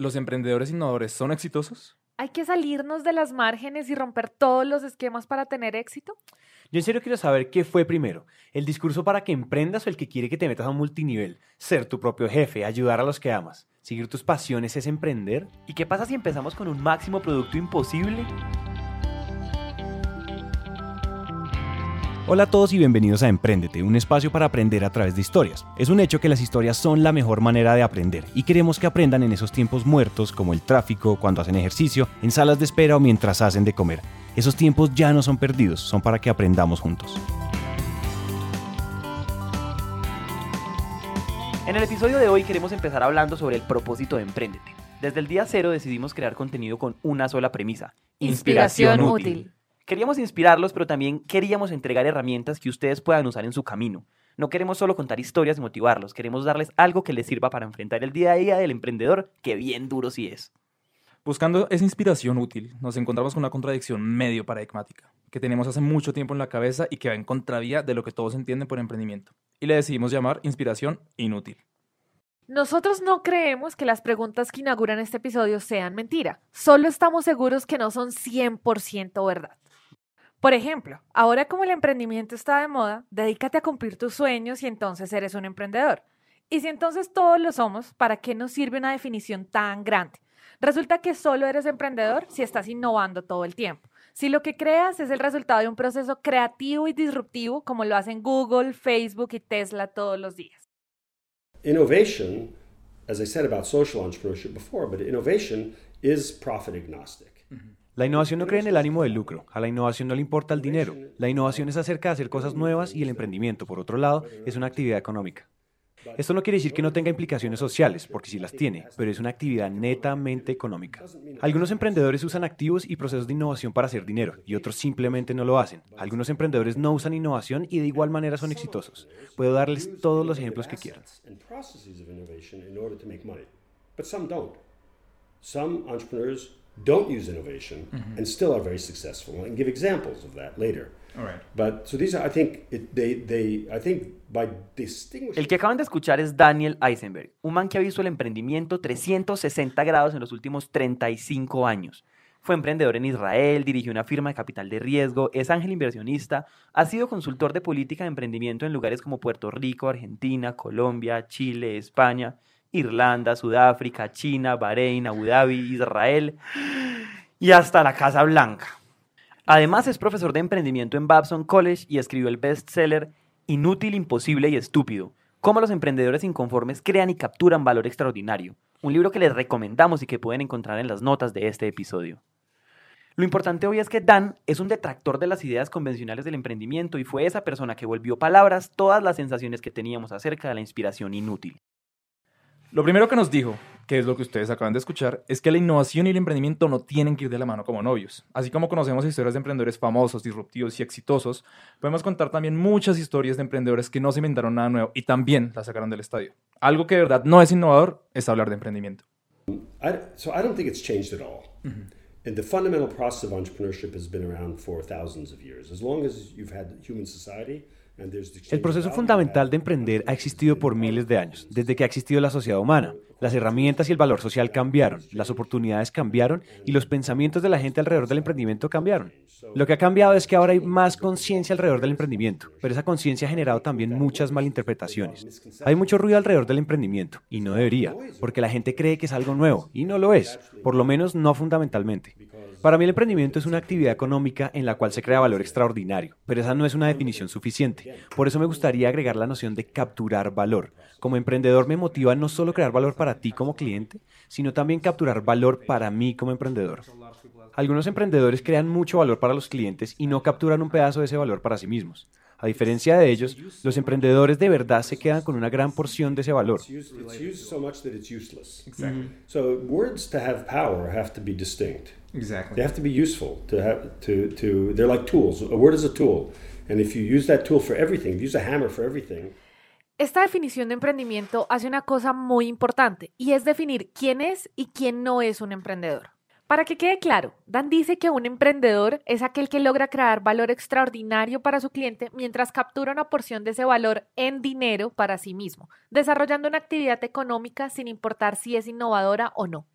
¿Los emprendedores innovadores son exitosos? ¿Hay que salirnos de las márgenes y romper todos los esquemas para tener éxito? Yo en serio quiero saber qué fue primero, el discurso para que emprendas o el que quiere que te metas a un multinivel, ser tu propio jefe, ayudar a los que amas, seguir tus pasiones es emprender. ¿Y qué pasa si empezamos con un máximo producto imposible? Hola a todos y bienvenidos a Emprendete, un espacio para aprender a través de historias. Es un hecho que las historias son la mejor manera de aprender y queremos que aprendan en esos tiempos muertos como el tráfico, cuando hacen ejercicio, en salas de espera o mientras hacen de comer. Esos tiempos ya no son perdidos, son para que aprendamos juntos. En el episodio de hoy queremos empezar hablando sobre el propósito de Emprendete. Desde el día cero decidimos crear contenido con una sola premisa. Inspiración útil. Queríamos inspirarlos, pero también queríamos entregar herramientas que ustedes puedan usar en su camino. No queremos solo contar historias y motivarlos, queremos darles algo que les sirva para enfrentar el día a día del emprendedor, que bien duro sí es. Buscando esa inspiración útil, nos encontramos con una contradicción medio paradigmática, que tenemos hace mucho tiempo en la cabeza y que va en contravía de lo que todos entienden por emprendimiento. Y le decidimos llamar inspiración inútil. Nosotros no creemos que las preguntas que inauguran este episodio sean mentira. Solo estamos seguros que no son 100% verdad. Por ejemplo, ahora como el emprendimiento está de moda, dedícate a cumplir tus sueños y entonces eres un emprendedor. Y si entonces todos lo somos, ¿para qué nos sirve una definición tan grande? Resulta que solo eres emprendedor si estás innovando todo el tiempo. Si lo que creas es el resultado de un proceso creativo y disruptivo, como lo hacen Google, Facebook y Tesla todos los días. Innovation, as I said about social entrepreneurship before, but innovation is profit agnostic. La innovación no cree en el ánimo del lucro, a la innovación no le importa el dinero. La innovación es acerca de hacer cosas nuevas y el emprendimiento, por otro lado, es una actividad económica. Esto no quiere decir que no tenga implicaciones sociales, porque sí las tiene, pero es una actividad netamente económica. Algunos emprendedores usan activos y procesos de innovación para hacer dinero, y otros simplemente no lo hacen. Algunos emprendedores no usan innovación y de igual manera son exitosos. Puedo darles todos los ejemplos que quieran. Some entrepreneurs don't use innovation and still are very successful. And give examples of that later. All right. But so these are, I think, it, they, they, I think by distinguishing. El que acaban de escuchar es Daniel Eisenberg, un man que ha visto el emprendimiento 360 grados en los últimos 35 años. Fue emprendedor en Israel, dirigió una firma de capital de riesgo, es ángel inversionista, ha sido consultor de política de emprendimiento en lugares como Puerto Rico, Argentina, Colombia, Chile, España Irlanda, Sudáfrica, China, Bahrein, Abu Dhabi, Israel y hasta la Casa Blanca. Además es profesor de emprendimiento en Babson College y escribió el bestseller Inútil, Imposible y Estúpido, cómo los emprendedores inconformes crean y capturan valor extraordinario, un libro que les recomendamos y que pueden encontrar en las notas de este episodio. Lo importante hoy es que Dan es un detractor de las ideas convencionales del emprendimiento y fue esa persona que volvió palabras todas las sensaciones que teníamos acerca de la inspiración inútil. Lo primero que nos dijo, que es lo que ustedes acaban de escuchar, es que la innovación y el emprendimiento no tienen que ir de la mano como novios. Así como conocemos historias de emprendedores famosos, disruptivos y exitosos, podemos contar también muchas historias de emprendedores que no se inventaron nada nuevo y también la sacaron del estadio. Algo que de verdad no es innovador es hablar de emprendimiento. I, so I don't think it's changed at all. And the fundamental process of entrepreneurship has been around for thousands of years. As long as you've had human society, el proceso fundamental de emprender ha existido por miles de años, desde que ha existido la sociedad humana. Las herramientas y el valor social cambiaron, las oportunidades cambiaron y los pensamientos de la gente alrededor del emprendimiento cambiaron. Lo que ha cambiado es que ahora hay más conciencia alrededor del emprendimiento, pero esa conciencia ha generado también muchas malinterpretaciones. Hay mucho ruido alrededor del emprendimiento, y no debería, porque la gente cree que es algo nuevo, y no lo es, por lo menos no fundamentalmente. Para mí el emprendimiento es una actividad económica en la cual se crea valor extraordinario, pero esa no es una definición suficiente. Por eso me gustaría agregar la noción de capturar valor. Como emprendedor me motiva no solo crear valor para ti como cliente, sino también capturar valor para mí como emprendedor. Algunos emprendedores crean mucho valor para los clientes y no capturan un pedazo de ese valor para sí mismos. A diferencia de ellos, los emprendedores de verdad se quedan con una gran porción de ese valor. Exactly. They have to be useful to have to to they're like tools. A word is a tool. And if you use that tool for everything, if you use a hammer for everything. Esta definición de emprendimiento hace una cosa muy importante y es definir quién es y quién no es un emprendedor. Para que quede claro, Dan dice que un emprendedor es aquel que logra crear valor extraordinario para su cliente mientras captura una porción de ese valor en dinero para sí mismo, desarrollando una actividad económica sin importar si es innovadora o no.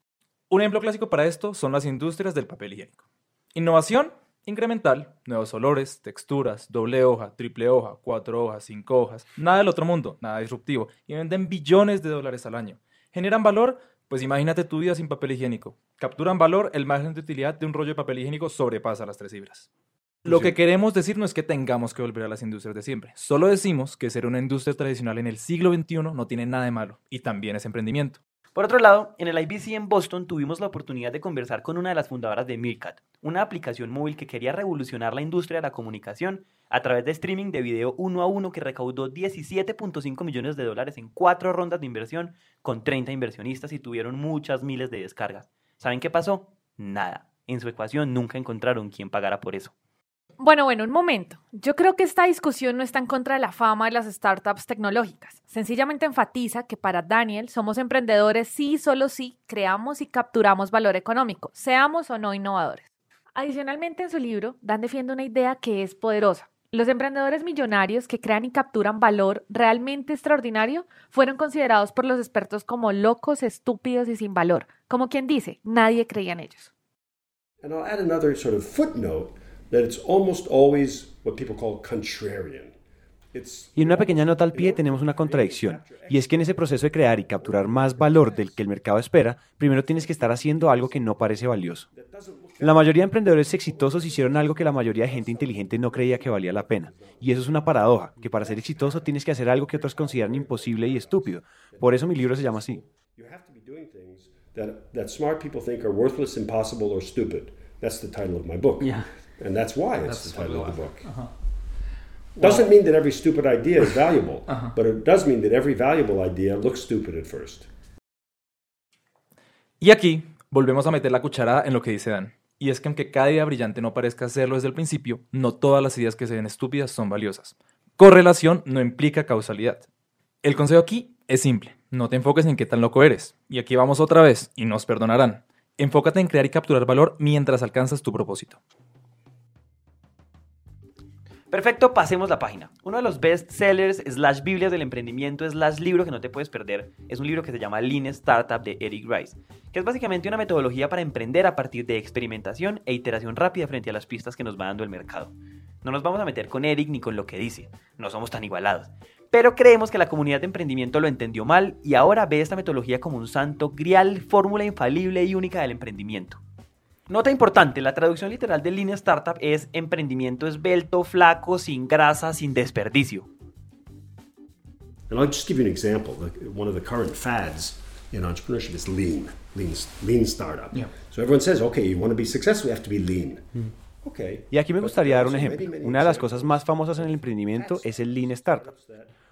Un ejemplo clásico para esto son las industrias del papel higiénico. Innovación incremental, nuevos olores, texturas, doble hoja, triple hoja, cuatro hojas, cinco hojas, nada del otro mundo, nada disruptivo, y venden billones de dólares al año. ¿Generan valor? Pues imagínate tu vida sin papel higiénico. Capturan valor, el margen de utilidad de un rollo de papel higiénico sobrepasa las tres cifras. Lo que queremos decir no es que tengamos que volver a las industrias de siempre, solo decimos que ser una industria tradicional en el siglo XXI no tiene nada de malo, y también es emprendimiento. Por otro lado, en el IBC en Boston tuvimos la oportunidad de conversar con una de las fundadoras de Meerkat, una aplicación móvil que quería revolucionar la industria de la comunicación a través de streaming de video uno a uno que recaudó 17.5 millones de dólares en cuatro rondas de inversión con 30 inversionistas y tuvieron muchas miles de descargas. ¿Saben qué pasó? Nada. En su ecuación nunca encontraron quién pagara por eso. Bueno, bueno, un momento. Yo creo que esta discusión no está en contra de la fama de las startups tecnológicas. Sencillamente enfatiza que para Daniel somos emprendedores si solo si creamos y capturamos valor económico, seamos o no innovadores. Adicionalmente, en su libro, Dan defiende una idea que es poderosa. Los emprendedores millonarios que crean y capturan valor realmente extraordinario fueron considerados por los expertos como locos, estúpidos y sin valor. Como quien dice, nadie creía en ellos. Y en una pequeña nota al pie tenemos una contradicción, y es que en ese proceso de crear y capturar más valor del que el mercado espera, primero tienes que estar haciendo algo que no parece valioso. La mayoría de emprendedores exitosos hicieron algo que la mayoría de gente inteligente no creía que valía la pena, y eso es una paradoja, que para ser exitoso tienes que hacer algo que otros consideran imposible y estúpido. Por eso mi libro se llama así. That, That's. And that's why it's the title of the book. Uh-huh. Doesn't mean that every stupid idea is valuable, uh-huh. but it does mean that every valuable idea looks stupid at first. Y aquí volvemos a meter la cucharada en lo que dice Dan. Y es que aunque cada idea brillante no parezca serlo desde el principio, no todas las ideas que se ven estúpidas son valiosas. Correlación no implica causalidad. El consejo aquí es simple. No te enfoques en qué tan loco eres. Y aquí vamos otra vez, y nos perdonarán. Enfócate en crear y capturar valor mientras alcanzas tu propósito. Perfecto, pasemos la página. Uno de los best sellers, slash biblias del emprendimiento, slash libro que no te puedes perder, es un libro que se llama Lean Startup de Eric Rice, que es básicamente una metodología para emprender a partir de experimentación e iteración rápida frente a las pistas que nos va dando el mercado. No nos vamos a meter con Eric ni con lo que dice, no somos tan igualados. Pero creemos que la comunidad de emprendimiento lo entendió mal y ahora ve esta metodología como un santo grial, fórmula infalible y única del emprendimiento. Nota importante, la traducción literal de línea startup es emprendimiento esbelto, flaco, sin grasa, sin desperdicio. And I'll just give you an example. One of the current fads in entrepreneurship is lean, lean, lean startup. Yeah. So everyone says, okay, you want to be successful, you have to be lean. Mm. Y aquí me gustaría dar un ejemplo. Una de las cosas más famosas en el emprendimiento es el Lean Startup.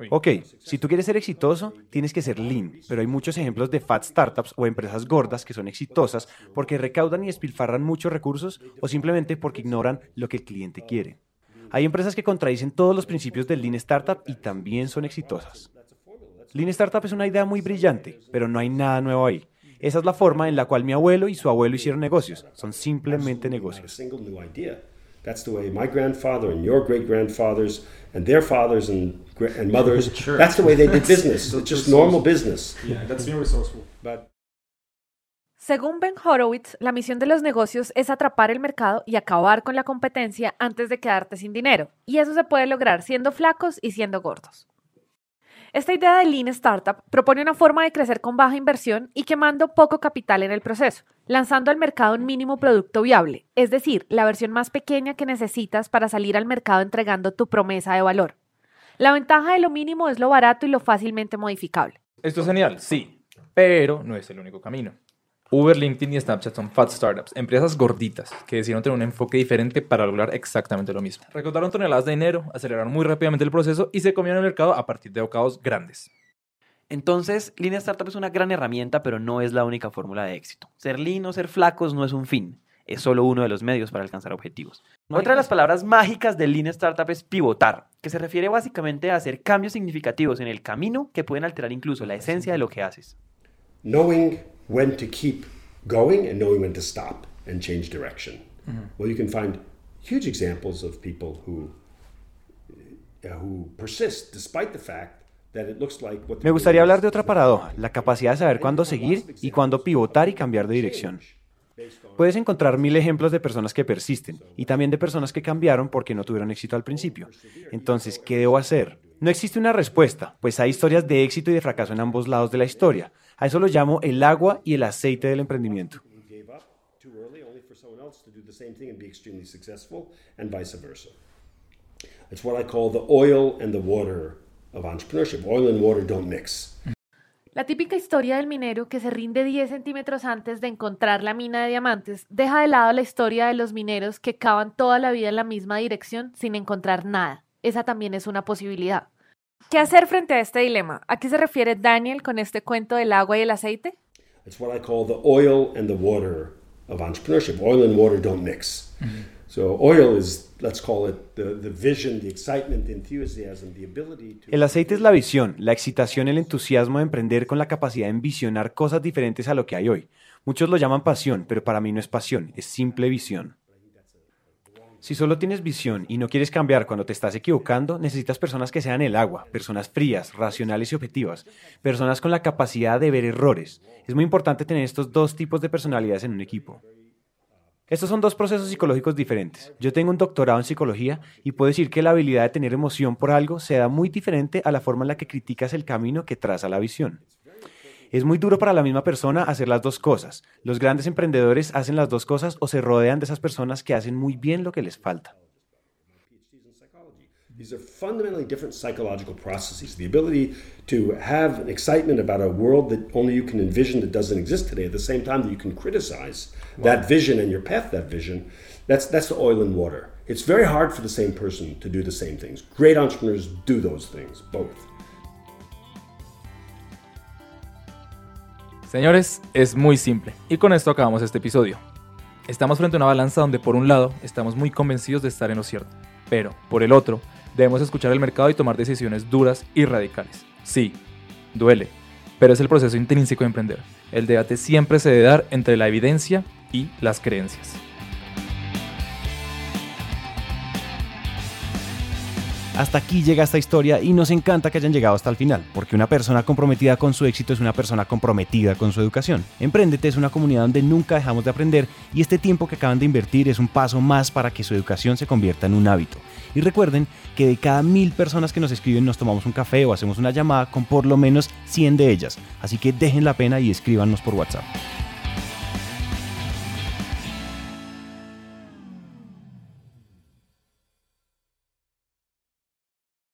Ok, si tú quieres ser exitoso, tienes que ser lean, pero hay muchos ejemplos de fat startups o empresas gordas que son exitosas porque recaudan y despilfarran muchos recursos o simplemente porque ignoran lo que el cliente quiere. Hay empresas que contradicen todos los principios del Lean Startup y también son exitosas. Lean Startup es una idea muy brillante, pero no hay nada nuevo ahí. Esa es la forma en la cual mi abuelo y su abuelo hicieron negocios. Son simplemente negocios. That's the way my grandfather and your great grandfathers and their fathers and, and mothers, that's the way they did business. It's just normal business. Yeah, that's resourceful. Según Ben Horowitz, la misión de los negocios es atrapar el mercado y acabar con la competencia antes de quedarte sin dinero. Y eso se puede lograr siendo flacos y siendo gordos. Esta idea de Lean Startup propone una forma de crecer con baja inversión y quemando poco capital en el proceso, lanzando al mercado un mínimo producto viable, es decir, la versión más pequeña que necesitas para salir al mercado entregando tu promesa de valor. La ventaja de lo mínimo es lo barato y lo fácilmente modificable. Esto es genial, sí, pero no es el único camino. Uber, LinkedIn y Snapchat son fat startups, empresas gorditas que decidieron tener un enfoque diferente para lograr exactamente lo mismo. Recaudaron toneladas de dinero, aceleraron muy rápidamente el proceso y se comieron el mercado a partir de bocados grandes. Entonces, Lean Startup es una gran herramienta, pero no es la única fórmula de éxito. Ser lean o ser flacos no es un fin, es solo uno de los medios para alcanzar objetivos. Otra de las palabras mágicas de Lean Startup es pivotar, que se refiere básicamente a hacer cambios significativos en el camino que pueden alterar incluso la esencia de lo que haces. Knowing when to keep going and knowing when to stop and change direction. Mm-hmm. Well, you can find huge examples of people who uh, who persist despite the fact Me gustaría hablar de otra paradoja, la capacidad de saber cuándo seguir y cuándo pivotar y cambiar de dirección. Puedes encontrar mil ejemplos de personas que persisten y también de personas que cambiaron porque no tuvieron éxito al principio. Entonces, ¿qué debo hacer? No existe una respuesta, pues hay historias de éxito y de fracaso en ambos lados de la historia. A eso lo llamo el agua y el aceite del emprendimiento. It's what I call the oil and the water of entrepreneurship. Oil and water don't mix. La típica historia del minero que se rinde 10 centímetros antes de encontrar la mina de diamantes deja de lado la historia de los mineros que cavan toda la vida en la misma dirección sin encontrar nada. Esa también es una posibilidad. ¿Qué hacer frente a este dilema? ¿A qué se refiere Daniel con este cuento del agua y el aceite? It's what I call the oil and the water of entrepreneurship. Oil and water don't mix. El aceite es la visión, la excitación, el entusiasmo de emprender con la capacidad de envisionar cosas diferentes a lo que hay hoy. Muchos lo llaman pasión, pero para mí no es pasión, es simple visión. Si solo tienes visión y no quieres cambiar cuando te estás equivocando, necesitas personas que sean el agua, personas frías, racionales y objetivas, personas con la capacidad de ver errores. Es muy importante tener estos dos tipos de personalidades en un equipo. Estos son dos procesos psicológicos diferentes. Yo tengo un doctorado en psicología y puedo decir que la habilidad de tener emoción por algo se da muy diferente a la forma en la que criticas el camino que traza la visión. Es muy duro para la misma persona hacer las dos cosas. Los grandes emprendedores hacen las dos cosas o se rodean de esas personas que hacen muy bien lo que les falta. These are fundamentally different psychological processes. The ability to have an excitement about a world that only you can envision that doesn't exist today at the same time that you can criticize wow. that vision and your path that vision. That's, that's the oil and water. It's very hard for the same person to do the same things. Great entrepreneurs do those things, both. Señores, es muy simple. Y con esto acabamos este episodio. Estamos frente a una balanza donde por un lado estamos muy convencidos de estar en lo cierto, pero por el otro Debemos escuchar el mercado y tomar decisiones duras y radicales. Sí, duele, pero es el proceso intrínseco de emprender. El debate siempre se debe dar entre la evidencia y las creencias. Hasta aquí llega esta historia y nos encanta que hayan llegado hasta el final, porque una persona comprometida con su éxito es una persona comprometida con su educación. Emprendete es una comunidad donde nunca dejamos de aprender y este tiempo que acaban de invertir es un paso más para que su educación se convierta en un hábito. Y recuerden que de cada mil personas que nos escriben nos tomamos un café o hacemos una llamada con por lo menos 100 de ellas. Así que dejen la pena y escríbanos por WhatsApp.